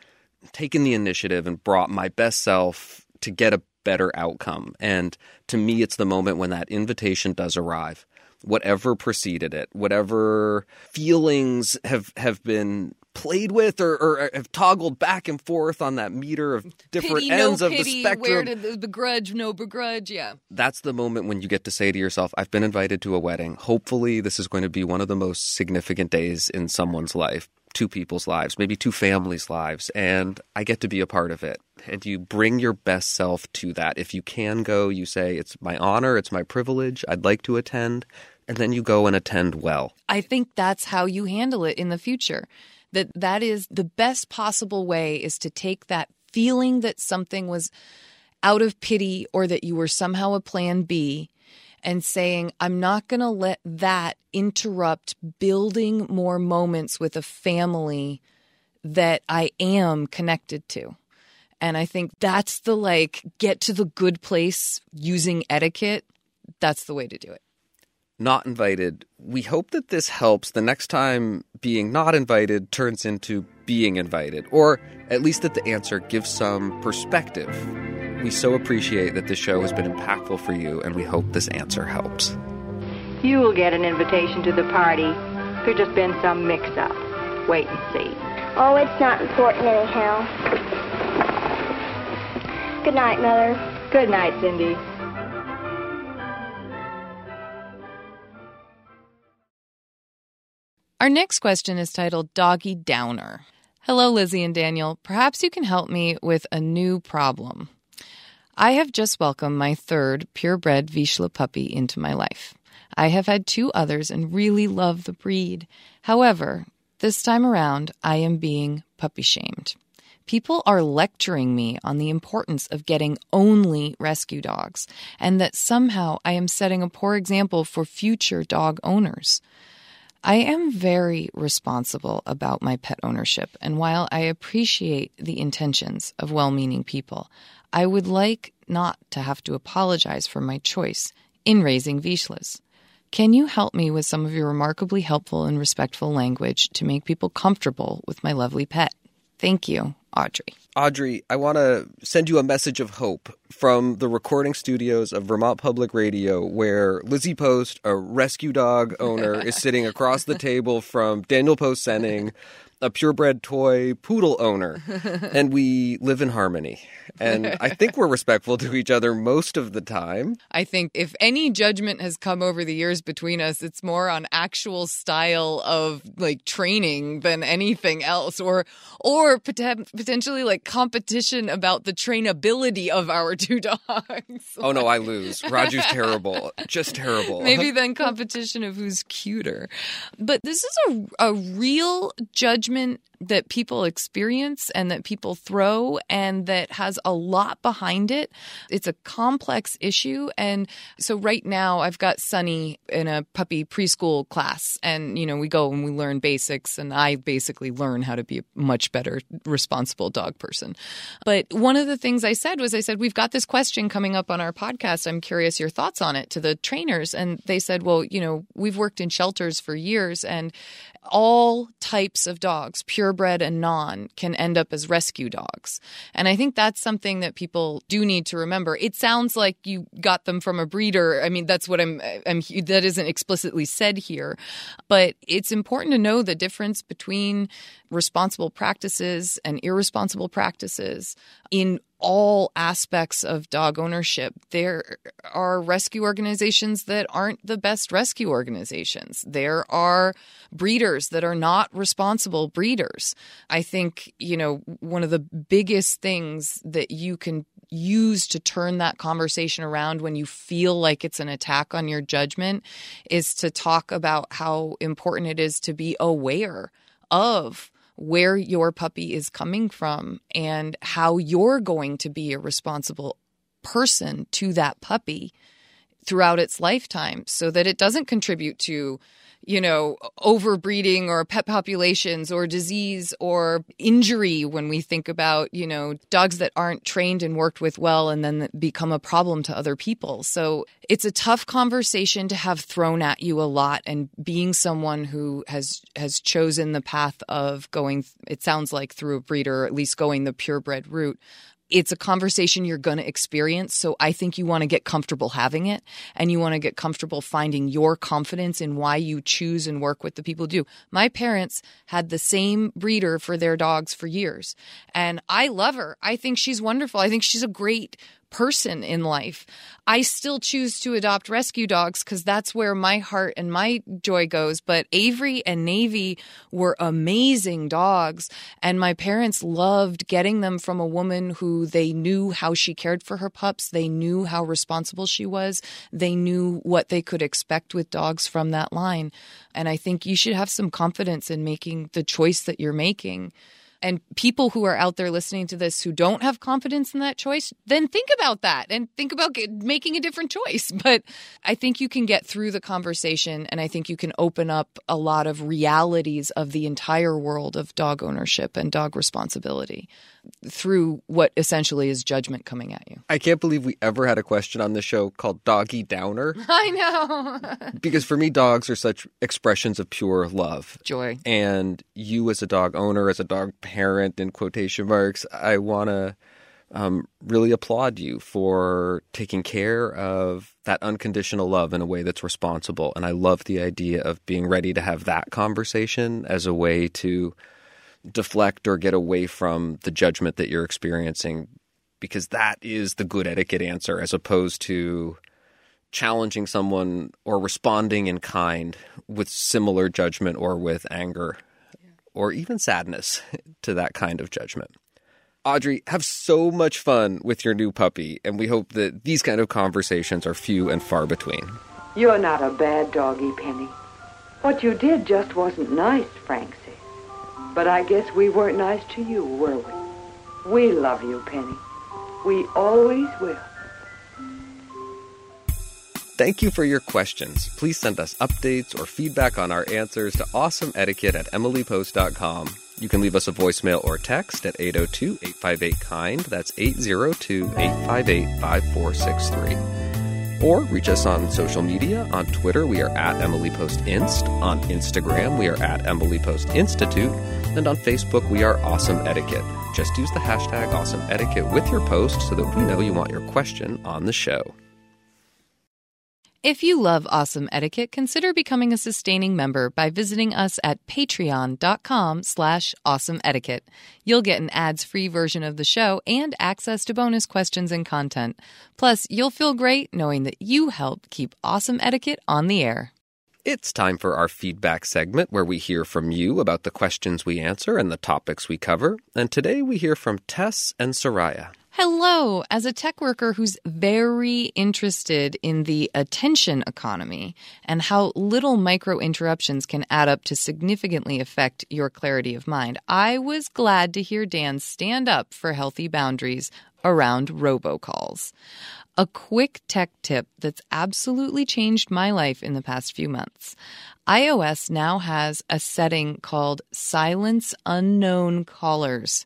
taken the initiative and brought my best self to get a better outcome? And to me, it's the moment when that invitation does arrive. Whatever preceded it, whatever feelings have have been played with or, or have toggled back and forth on that meter of different pity, ends no of pity, the spectrum Where did the begrudge, no begrudge? Yeah. that's the moment when you get to say to yourself, I've been invited to a wedding. Hopefully, this is going to be one of the most significant days in someone's life, two people's lives, maybe two families' lives, and I get to be a part of it. And you bring your best self to that. If you can go, you say, It's my honor, it's my privilege, I'd like to attend. And then you go and attend well. I think that's how you handle it in the future. That that is the best possible way is to take that feeling that something was out of pity or that you were somehow a plan B and saying, I'm not going to let that interrupt building more moments with a family that I am connected to. And I think that's the like get to the good place using etiquette. That's the way to do it. not invited. We hope that this helps the next time being not invited turns into being invited, or at least that the answer gives some perspective. We so appreciate that this show has been impactful for you, and we hope this answer helps. You will get an invitation to the party. There's just been some mix up. Wait and see. Oh, it's not important anyhow. Good night, Mother. Good night, Cindy. Our next question is titled Doggy Downer. Hello, Lizzie and Daniel. Perhaps you can help me with a new problem. I have just welcomed my third purebred Vizsla puppy into my life. I have had two others and really love the breed. However, this time around, I am being puppy shamed. People are lecturing me on the importance of getting only rescue dogs, and that somehow I am setting a poor example for future dog owners. I am very responsible about my pet ownership, and while I appreciate the intentions of well meaning people, I would like not to have to apologize for my choice in raising Vizslas. Can you help me with some of your remarkably helpful and respectful language to make people comfortable with my lovely pet? Thank you, Audrey. Audrey, I want to send you a message of hope from the recording studios of Vermont Public Radio, where Lizzie Post, a rescue dog owner, is sitting across the table from Daniel Post Senning, a purebred toy poodle owner. And we live in harmony. And I think we're respectful to each other most of the time. I think if any judgment has come over the years between us, it's more on actual style of like training than anything else, or or poten- potentially like competition about the trainability of our two dogs. Oh no, I lose. Raju's terrible. Just terrible. Maybe then competition of who's cuter. But this is a, a real judgment judgment that people experience and that people throw and that has a lot behind it. It's a complex issue. And so right now I've got Sunny in a puppy preschool class and, you know, we go and we learn basics and I basically learn how to be a much better responsible dog person. But one of the things I said was I said, we've got this question coming up on our podcast. I'm curious your thoughts on it to the trainers. And they said, well, you know, we've worked in shelters for years and all types of dogs, purebred and non, can end up as rescue dogs. And I think that's something that people do need to remember. It sounds like you got them from a breeder. I mean, that's what I'm, I'm that isn't explicitly said here, but it's important to know the difference between responsible practices and irresponsible practices in all aspects of dog ownership. There are rescue organizations that aren't the best rescue organizations. There are breeders that are not responsible breeders. I think, you know, one of the biggest things that you can use to turn that conversation around when you feel like it's an attack on your judgment is to talk about how important it is to be aware of where your puppy is coming from and how you're going to be a responsible person to that puppy throughout its lifetime so that it doesn't contribute to you know, overbreeding or pet populations or disease or injury when we think about, you know, dogs that aren't trained and worked with well and then become a problem to other people. So it's a tough conversation to have thrown at you a lot and being someone who has has chosen the path of going it sounds like through a breeder or at least going the purebred route it's a conversation you're going to experience. So I think you want to get comfortable having it and you want to get comfortable finding your confidence in why you choose and work with the people do. My parents had the same breeder for their dogs for years and I love her. I think she's wonderful. I think she's a great person in life. I still choose to adopt rescue dogs because that's where my heart and my joy goes. But Avery and Navy were amazing dogs. And my parents loved getting them from a woman who they knew how she cared for her pups. They knew how responsible she was. They knew what they could expect with dogs from that line. And I think you should have some confidence in making the choice that you're making. And people who are out there listening to this who don't have confidence in that choice, then think about that and think about making a different choice. But I think you can get through the conversation and I think you can open up a lot of realities of the entire world of dog ownership and dog responsibility through what essentially is judgment coming at you. I can't believe we ever had a question on the show called Doggy Downer. I know. because for me, dogs are such expressions of pure love. Joy. And you, as a dog owner, as a dog parent, in quotation marks, I want to um, really applaud you for taking care of that unconditional love in a way that's responsible. And I love the idea of being ready to have that conversation as a way to deflect or get away from the judgment that you're experiencing because that is the good etiquette answer as opposed to challenging someone or responding in kind with similar judgment or with anger or even sadness to that kind of judgment. Audrey, have so much fun with your new puppy, and we hope that these kind of conversations are few and far between. You're not a bad doggy, Penny. What you did just wasn't nice, Frank said. But I guess we weren't nice to you, were we? We love you, Penny. We always will. Thank you for your questions. Please send us updates or feedback on our answers to awesomeetiquette at emilypost.com. You can leave us a voicemail or text at 802 858 KIND. That's 802 858 5463. Or reach us on social media. On Twitter, we are at Emily Post Inst. On Instagram, we are at Emily Post Institute. And on Facebook, we are Awesome Etiquette. Just use the hashtag Awesome Etiquette with your post so that we know you want your question on the show. If you love Awesome Etiquette, consider becoming a sustaining member by visiting us at patreon.com slash awesomeetiquette. You'll get an ads-free version of the show and access to bonus questions and content. Plus, you'll feel great knowing that you helped keep Awesome Etiquette on the air. It's time for our feedback segment where we hear from you about the questions we answer and the topics we cover. And today we hear from Tess and Soraya. Hello. As a tech worker who's very interested in the attention economy and how little micro interruptions can add up to significantly affect your clarity of mind, I was glad to hear Dan stand up for healthy boundaries around robocalls. A quick tech tip that's absolutely changed my life in the past few months. iOS now has a setting called Silence Unknown Callers.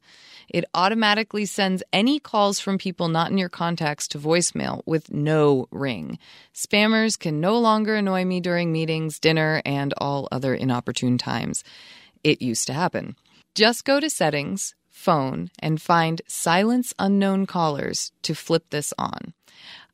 It automatically sends any calls from people not in your contacts to voicemail with no ring. Spammers can no longer annoy me during meetings, dinner, and all other inopportune times. It used to happen. Just go to settings, phone, and find silence unknown callers to flip this on.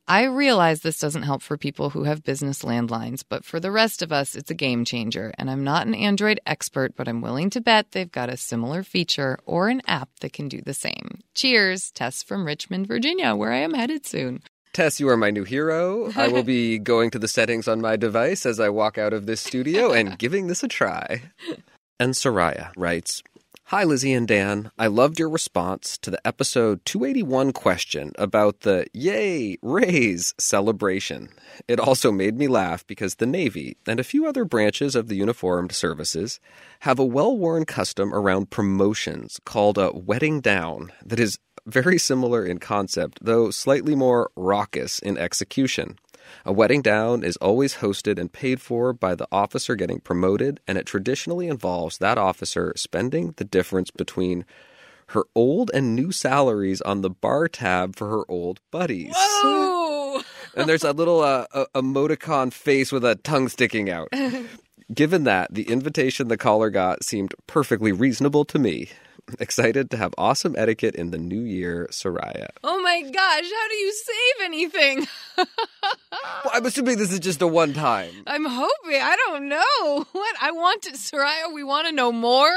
I realize this doesn't help for people who have business landlines, but for the rest of us, it's a game changer. And I'm not an Android expert, but I'm willing to bet they've got a similar feature or an app that can do the same. Cheers, Tess from Richmond, Virginia, where I am headed soon. Tess, you are my new hero. I will be going to the settings on my device as I walk out of this studio and giving this a try. And Soraya writes Hi, Lizzie and Dan. I loved your response to the episode 281 question about the Yay, Raise celebration. It also made me laugh because the Navy and a few other branches of the uniformed services have a well worn custom around promotions called a wetting down that is very similar in concept, though slightly more raucous in execution. A wetting down is always hosted and paid for by the officer getting promoted, and it traditionally involves that officer spending the difference between her old and new salaries on the bar tab for her old buddies. Whoa! And there's a little uh, emoticon face with a tongue sticking out. Given that, the invitation the caller got seemed perfectly reasonable to me. Excited to have awesome etiquette in the new year, Soraya. Oh my gosh, how do you save anything? Well, I'm assuming this is just a one time. I'm hoping. I don't know. What? I want to, Soraya, we want to know more.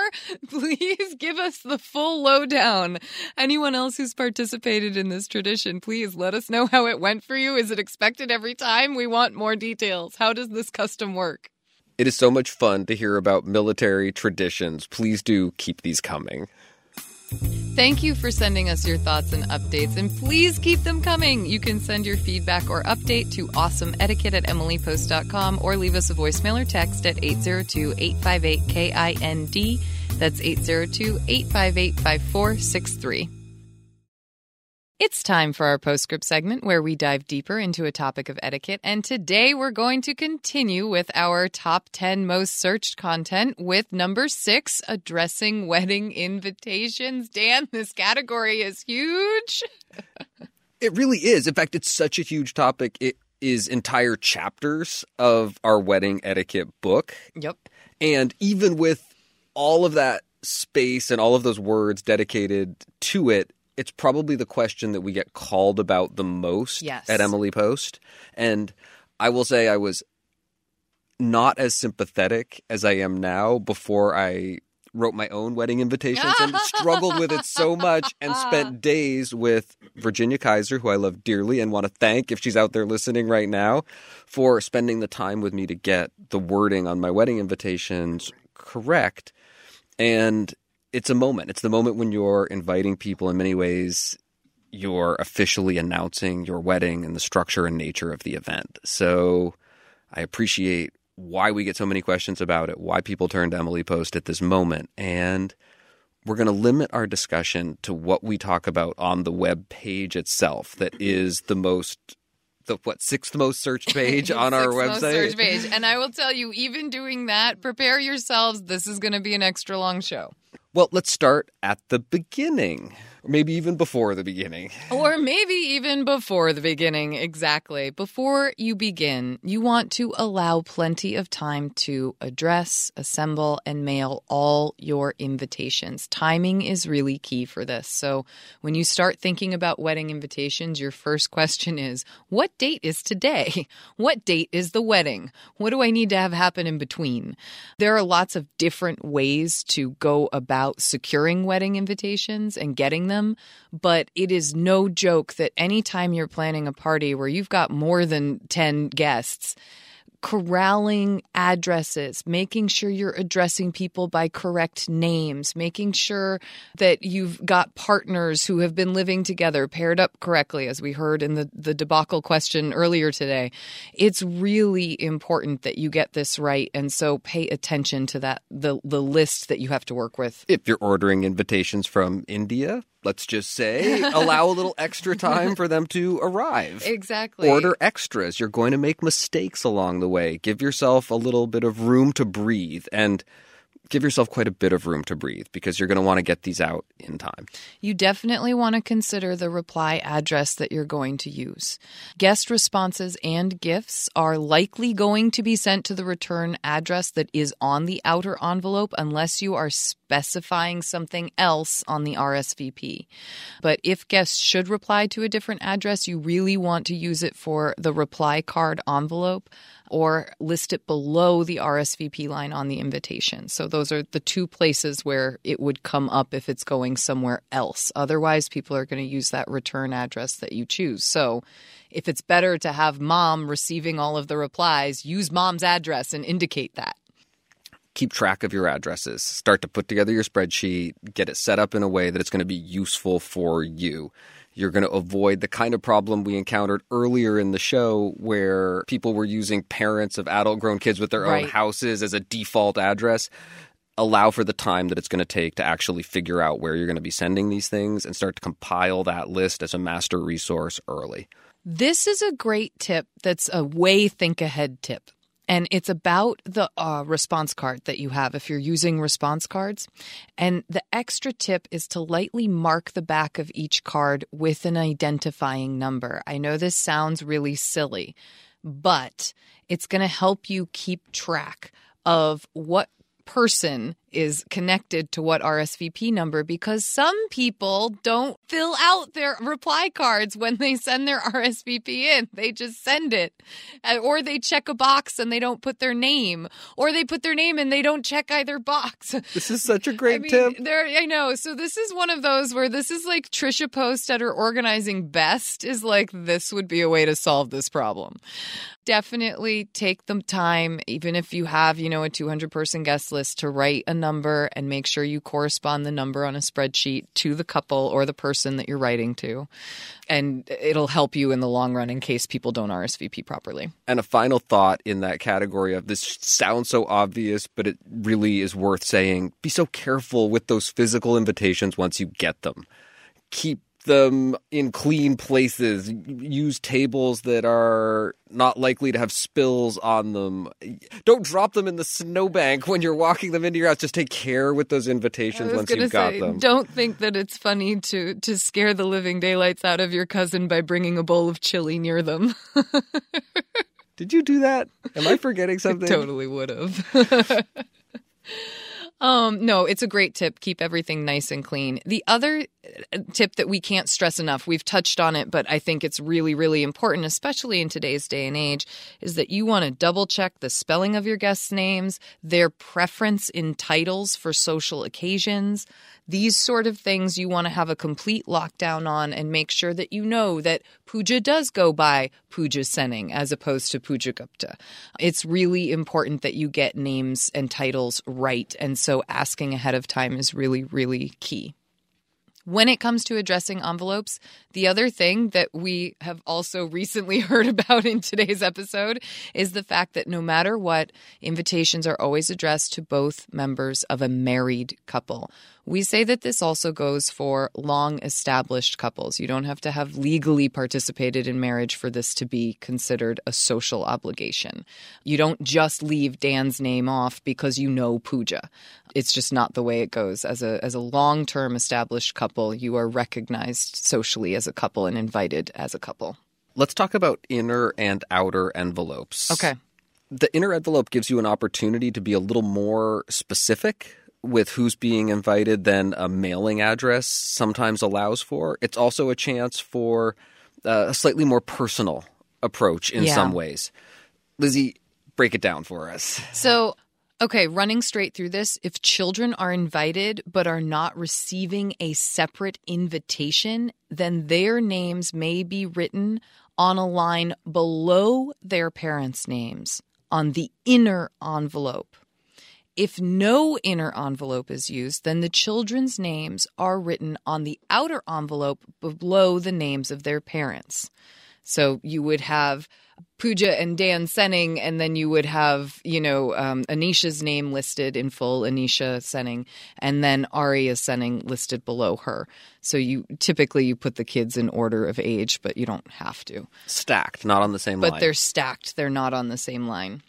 Please give us the full lowdown. Anyone else who's participated in this tradition, please let us know how it went for you. Is it expected every time? We want more details. How does this custom work? It is so much fun to hear about military traditions. Please do keep these coming. Thank you for sending us your thoughts and updates, and please keep them coming. You can send your feedback or update to awesomeetiquette at emilypost.com or leave us a voicemail or text at 802 858 KIND. That's 802 858 5463. It's time for our postscript segment where we dive deeper into a topic of etiquette. And today we're going to continue with our top 10 most searched content with number six, addressing wedding invitations. Dan, this category is huge. It really is. In fact, it's such a huge topic. It is entire chapters of our wedding etiquette book. Yep. And even with all of that space and all of those words dedicated to it, it's probably the question that we get called about the most Yes. at Emily Post. And I will say I was not as sympathetic as I am now before I wrote my own wedding invitations and struggled with it so much and spent days with Virginia Kaiser, who I love dearly and want to thank if she's out there listening right now, for spending the time with me to get the wording on my wedding invitations correct. And it's a moment. It's the moment when you're inviting people in many ways. You're officially announcing your wedding and the structure and nature of the event. So I appreciate why we get so many questions about it, why people turn to Emily Post at this moment. And we're going to limit our discussion to what we talk about on the web page itself, that is the most, the what, sixth most searched page on our website. search page. And I will tell you, even doing that, prepare yourselves. This is going to be an extra long show. Well, let's start at the beginning, maybe even before the beginning. Or maybe even before the beginning. Exactly. Before you begin, you want to allow plenty of time to address, assemble, and mail all your invitations. Timing is really key for this. So when you start thinking about wedding invitations, your first question is What date is today? What date is the wedding? What do I need to have happen in between? There are lots of different ways to go about securing wedding invitations and getting them, but it is no joke that anytime you're planning a party where you've got more than 10 guests, corralling addresses, making sure you're addressing people by correct names, making sure that you've got partners who have been living together paired up correctly, as we heard in the, the debacle question earlier today. It's really important that you get this right. And so pay attention to that, the, the list that you have to work with. If you're ordering invitations from India, let's just say, allow a little extra time for them to arrive. Exactly. Order extras. You're going to make mistakes along the way. Give yourself a little bit of room to breathe and give yourself quite a bit of room to breathe because you're going to want to get these out in time. You definitely want to consider the reply address that you're going to use. Guest responses and gifts are likely going to be sent to the return address that is on the outer envelope unless you are specifying something else on the RSVP. But if guests should reply to a different address, you really want to use it for the reply card envelope or list it below the RSVP line on the invitation. So those are the two places where it would come up if it's going somewhere else. Otherwise, people are going to use that return address that you choose. So if it's better to have mom receiving all of the replies, use mom's address and indicate that. Keep track of your addresses. Start to put together your spreadsheet, get it set up in a way that it's going to be useful for you. You're going to avoid the kind of problem we encountered earlier in the show where people were using parents of adult grown kids with their Right. own houses as a default address. allow for the time that it's going to take to actually figure out where you're going to be sending these things and start to compile that list as a master resource early. This is a great tip that's a way think ahead tip. And it's about the uh, response card that you have if you're using response cards. And the extra tip is to lightly mark the back of each card with an identifying number. I know this sounds really silly, but it's going to help you keep track of what person is connected to what RSVP number because some people don't fill out their reply cards when they send their RSVP in. They just send it. Uh, or they check a box and they don't put their name. Or they put their name and they don't check either box. This is such a great I mean, tip. There, I know. So this is one of those where this is like Trisha Post at her organizing best is like this would be a way to solve this problem. Definitely take the time, even if you have, you know, a 200 person guest list to write a number and make sure you correspond the number on a spreadsheet to the couple or the person that you're writing to. And it'll help you in the long run in case people don't RSVP properly. And a final thought in that category of this sounds so obvious, but it really is worth saying be so careful with those physical invitations once you get them. Keep them in clean places. Use tables that are not likely to have spills on them. Don't drop them in the snowbank when you're walking them into your house. Just take care with those invitations once you've got say, them. Don't think that it's funny to to scare the living daylights out of your cousin by bringing a bowl of chili near them. Did you do that? Am I forgetting something? totally would have. Um, no, it's a great tip. Keep everything nice and clean. The other uh, tip that we can't stress enough, we've touched on it, but I think it's really, really important, especially in today's day and age, is that you want to double check the spelling of your guests' names, their preference in titles for social occasions. These sort of things you want to have a complete lockdown on and make sure that you know that Pooja does go by Pooja Senning as opposed to Pooja Gupta. It's really important that you get names and titles right. And so asking ahead of time is really, really key. When it comes to addressing envelopes, the other thing that we have also recently heard about in today's episode is the fact that no matter what, invitations are always addressed to both members of a married couple. We say that this also goes for long established couples. You don't have to have legally participated in marriage for this to be considered a social obligation. You don't just leave Dan's name off because you know Pooja. It's just not the way it goes. As a as a long-term established couple, you are recognized socially as a couple and invited as a couple. Let's talk about inner and outer envelopes. Okay. The inner envelope gives you an opportunity to be a little more specific with who's being invited than a mailing address sometimes allows for. It's also a chance for uh, a slightly more personal approach in Yeah. some ways. Lizzie, break it down for us. So, okay, running straight through this, if children are invited but are not receiving a separate invitation, then their names may be written on a line below their parents' names on the inner envelope. If no inner envelope is used, then the children's names are written on the outer envelope below the names of their parents. So you would have Pooja and Dan Senning, and then you would have, you know, um, Anisha's name listed in full, Anisha Senning, and then Aria Senning listed below her. So you typically you put the kids in order of age, but you don't have to. Stacked, not on the same But line. But they're stacked; they're not on the same line.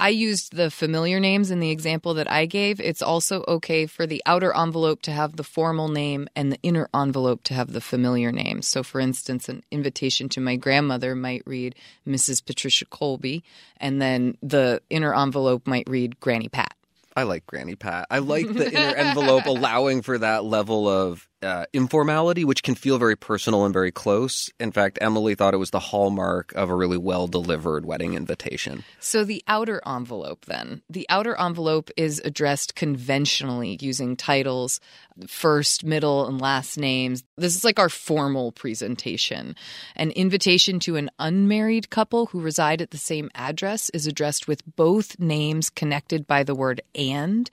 I used the familiar names in the example that I gave. It's also okay for the outer envelope to have the formal name and the inner envelope to have the familiar name. So, for instance, an invitation to my grandmother might read Mrs. Patricia Colby, and then the inner envelope might read Granny Pat. I like Granny Pat. I like the inner envelope allowing for that level of uh, informality, which can feel very personal and very close. In fact, Emily thought it was the hallmark of a really well delivered wedding invitation. So, the outer envelope, then, the outer envelope is addressed conventionally using titles, first, middle, and last names. This is like our formal presentation. An invitation to an unmarried couple who reside at the same address is addressed with both names connected by the word and.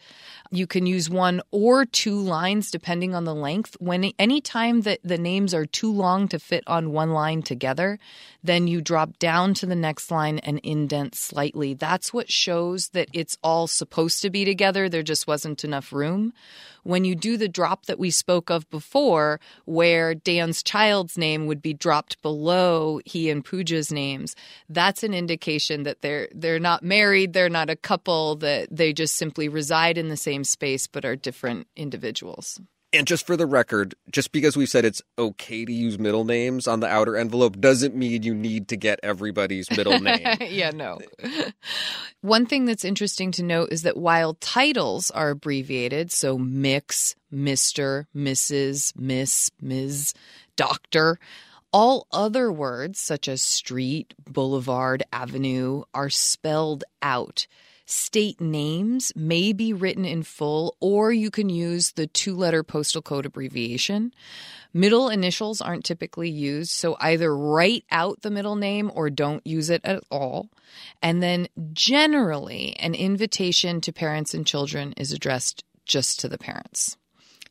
You can use one or two lines depending on the length, when any time that the names are too long to fit on one line together, then you drop down to the next line and indent slightly. That's what shows that it's all supposed to be together. There just wasn't enough room. When you do the drop that we spoke of before, where Dan's child's name would be dropped below he and Pooja's names, that's an indication that they're they're not married, they're not a couple, that they just simply reside in the same space but are different individuals. And just for the record, just because we've said it's okay to use middle names on the outer envelope doesn't mean you need to get everybody's middle name. yeah, no. One thing that's interesting to note is that while titles are abbreviated, so Mx, Mr., Mrs., Miss, Ms., Doctor, all other words such as street, boulevard, avenue are spelled out. State names may be written in full, or you can use the two letter postal code abbreviation. Middle initials aren't typically used, so either write out the middle name or don't use it at all. And then generally, an invitation to parents and children is addressed just to the parents.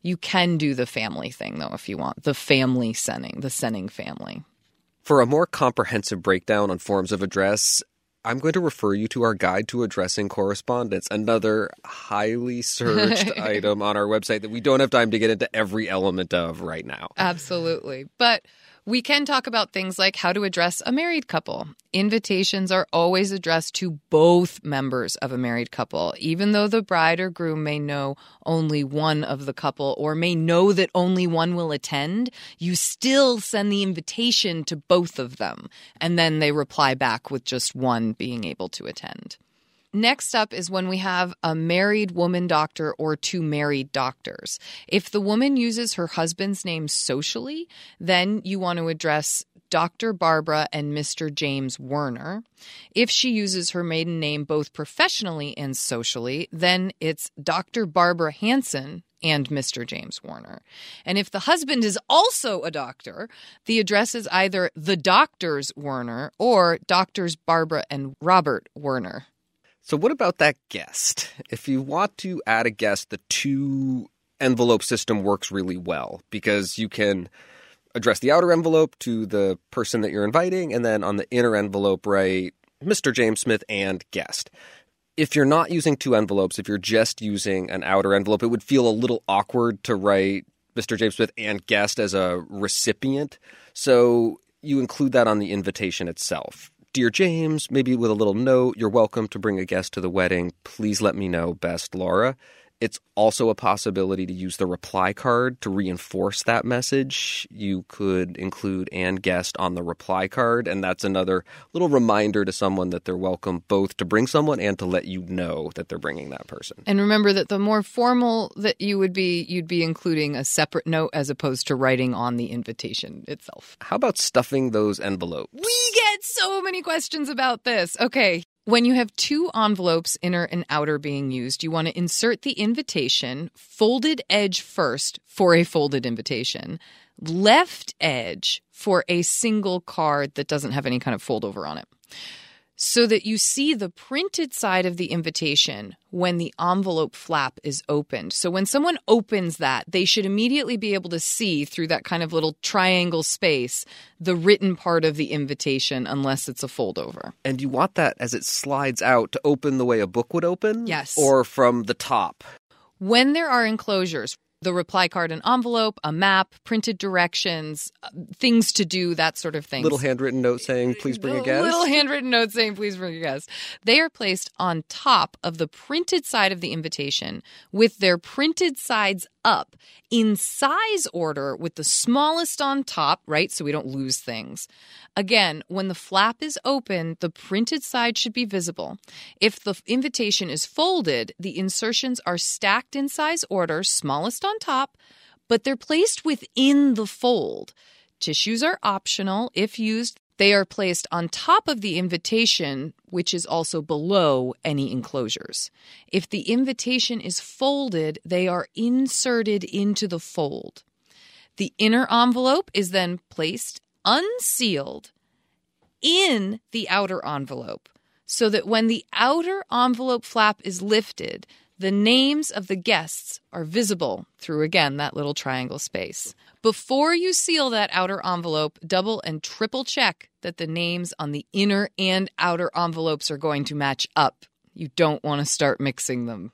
You can do the family thing though if you want, the family Senning, the Senning family. For a more comprehensive breakdown on forms of address, I'm going to refer you to our guide to addressing correspondence, another highly searched item on our website that we don't have time to get into every element of right now. Absolutely. But we can talk about things like how to address a married couple. Invitations are always addressed to both members of a married couple, even though the bride or groom may know only one of the couple or may know that only one will attend. You still send the invitation to both of them, and then they reply back with just one being able to attend. Next up is when we have a married woman doctor or two married doctors. If the woman uses her husband's name socially, then you want to address Dr. Barbara and Mr. James Werner. If she uses her maiden name both professionally and socially, then it's Dr. Barbara Hanson and Mr. James Werner. And if the husband is also a doctor, the address is either the doctors Werner or doctors Barbara and Robert Werner. So, what about that guest? If you want to add a guest, the two envelope system works really well because you can address the outer envelope to the person that you're inviting, and then on the inner envelope, write Mr. James Smith and guest. If you're not using two envelopes, if you're just using an outer envelope, it would feel a little awkward to write Mr. James Smith and guest as a recipient. So you include that on the invitation itself. Dear James, maybe with a little note, you're welcome to bring a guest to the wedding. Please let me know, best Laura. It's also a possibility to use the reply card to reinforce that message. You could include and guest on the reply card, and that's another little reminder to someone that they're welcome both to bring someone and to let you know that they're bringing that person. And remember that the more formal that you would be, you'd be including a separate note as opposed to writing on the invitation itself. How about stuffing those envelopes? We get so many questions about this. Okay, when you have two envelopes, inner and outer, being used, you want to insert the invitation, folded edge first for a folded invitation, left edge for a single card that doesn't have any kind of fold over on it so that you see the printed side of the invitation when the envelope flap is opened. So when someone opens that, they should immediately be able to see through that kind of little triangle space the written part of the invitation unless it's a fold over. And you want that as it slides out to open the way a book would open? Yes. Or from the top? When there are enclosures, the reply card and envelope, a map, printed directions, uh, things to do, that sort of thing. Little handwritten note saying, please bring a guest. Little handwritten note saying, please bring a guest. They are placed on top of the printed side of the invitation with their printed sides up in size order with the smallest on top, right? So we don't lose things. Again, when the flap is open, the printed side should be visible. If the invitation is folded, the insertions are stacked in size order, smallest on top, but they're placed within the fold. Tissues are optional. If used, they are placed on top of the invitation, which is also below any enclosures. If the invitation is folded, they are inserted into the fold. The inner envelope is then placed unsealed in the outer envelope so that when the outer envelope flap is lifted, The names of the guests are visible through, again, that little triangle space. Before you seal that outer envelope, double and triple check that the names on the inner and outer envelopes are going to match up. You don't want to start mixing them.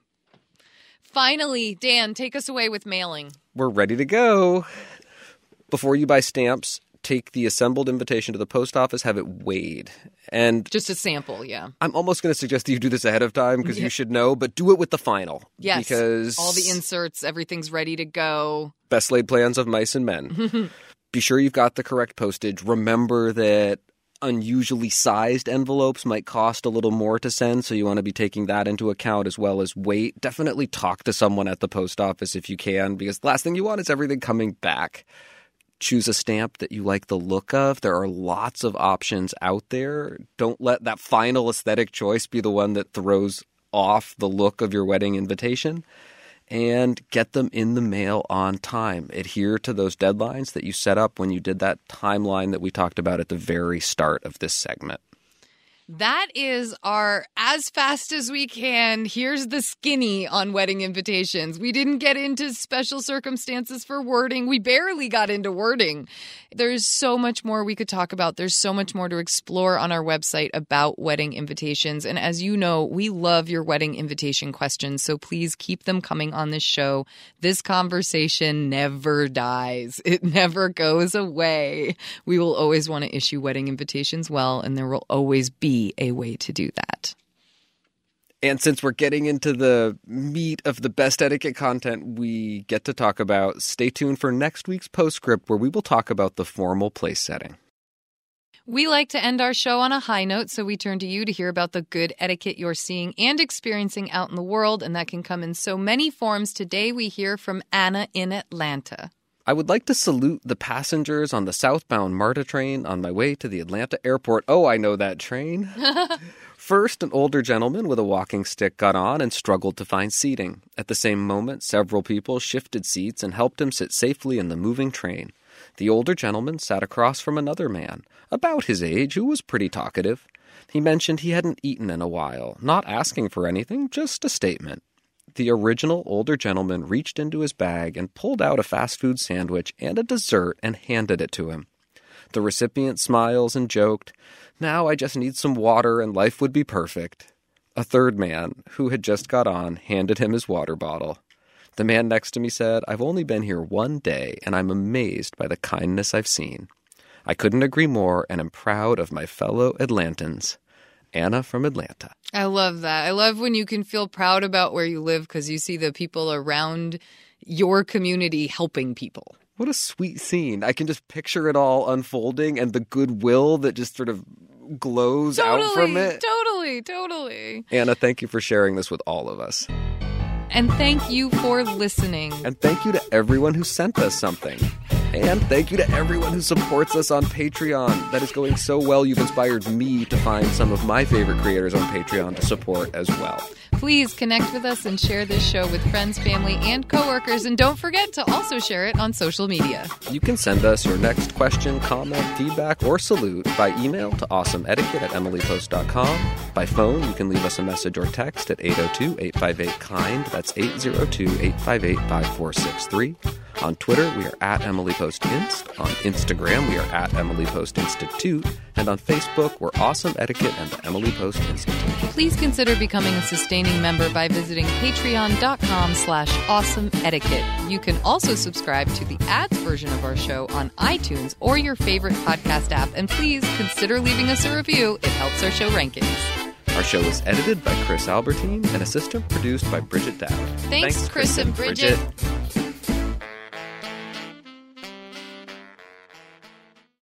Finally, Dan, take us away with mailing. We're ready to go. Before you buy stamps, take the assembled invitation to the post office, have it weighed. And just a sample, yeah. I'm almost going to suggest that you do this ahead of time because yeah. you should know, but do it with the final. Yes. Because all the inserts, everything's ready to go. Best laid plans of mice and men. Be sure you've got the correct postage. Remember that unusually sized envelopes might cost a little more to send, so you want to be taking that into account as well as weight. Definitely talk to someone at the post office if you can, because the last thing you want is everything coming back choose a stamp that you like the look of. There are lots of options out there. Don't let that final aesthetic choice be the one that throws off the look of your wedding invitation. And get them in the mail on time. Adhere to those deadlines that you set up when you did that timeline that we talked about at the very start of this segment. That is our as fast as we can. Here's the skinny on wedding invitations. We didn't get into special circumstances for wording. We barely got into wording. There's so much more we could talk about. There's so much more to explore on our website about wedding invitations. And as you know, we love your wedding invitation questions. So please keep them coming on this show. This conversation never dies, it never goes away. We will always want to issue wedding invitations well, and there will always be a way to do that. And since we're getting into the meat of the best etiquette content we get to talk about, stay tuned for next week's postscript where we will talk about the formal place setting. We like to end our show on a high note, so we turn to you to hear about the good etiquette you're seeing and experiencing out in the world, and that can come in so many forms. Today, we hear from Anna in Atlanta. I would like to salute the passengers on the southbound MARTA train on my way to the Atlanta airport. Oh, I know that train. First, an older gentleman with a walking stick got on and struggled to find seating. At the same moment, several people shifted seats and helped him sit safely in the moving train. The older gentleman sat across from another man, about his age, who was pretty talkative. He mentioned he hadn't eaten in a while, not asking for anything, just a statement. The original older gentleman reached into his bag and pulled out a fast food sandwich and a dessert and handed it to him. The recipient smiles and joked, Now I just need some water and life would be perfect. A third man, who had just got on, handed him his water bottle. The man next to me said, I've only been here one day and I'm amazed by the kindness I've seen. I couldn't agree more and am proud of my fellow Atlantans. Anna from Atlanta. I love that. I love when you can feel proud about where you live because you see the people around your community helping people. What a sweet scene. I can just picture it all unfolding and the goodwill that just sort of glows totally, out from it. Totally, totally. Anna, thank you for sharing this with all of us. And thank you for listening. And thank you to everyone who sent us something. And thank you to everyone who supports us on Patreon. That is going so well, you've inspired me to find some of my favorite creators on Patreon to support as well. Please connect with us and share this show with friends, family, and coworkers. And don't forget to also share it on social media. You can send us your next question, comment, feedback, or salute by email to awesomeetiquette at emilypost.com. By phone, you can leave us a message or text at 802 858 KIND. That's 802 858 5463. On Twitter, we are at Emily Post Inst. On Instagram, we are at Emily Post Institute. And on Facebook, we're Awesome Etiquette and the Emily Post Institute. Please consider becoming a sustaining member by visiting patreon.com slash awesome etiquette. You can also subscribe to the ads version of our show on iTunes or your favorite podcast app. And please consider leaving us a review. It helps our show rankings. Our show is edited by Chris Albertine and assistant produced by Bridget Dowd. Thanks, Thanks Chris, Chris, and Bridget. Bridget.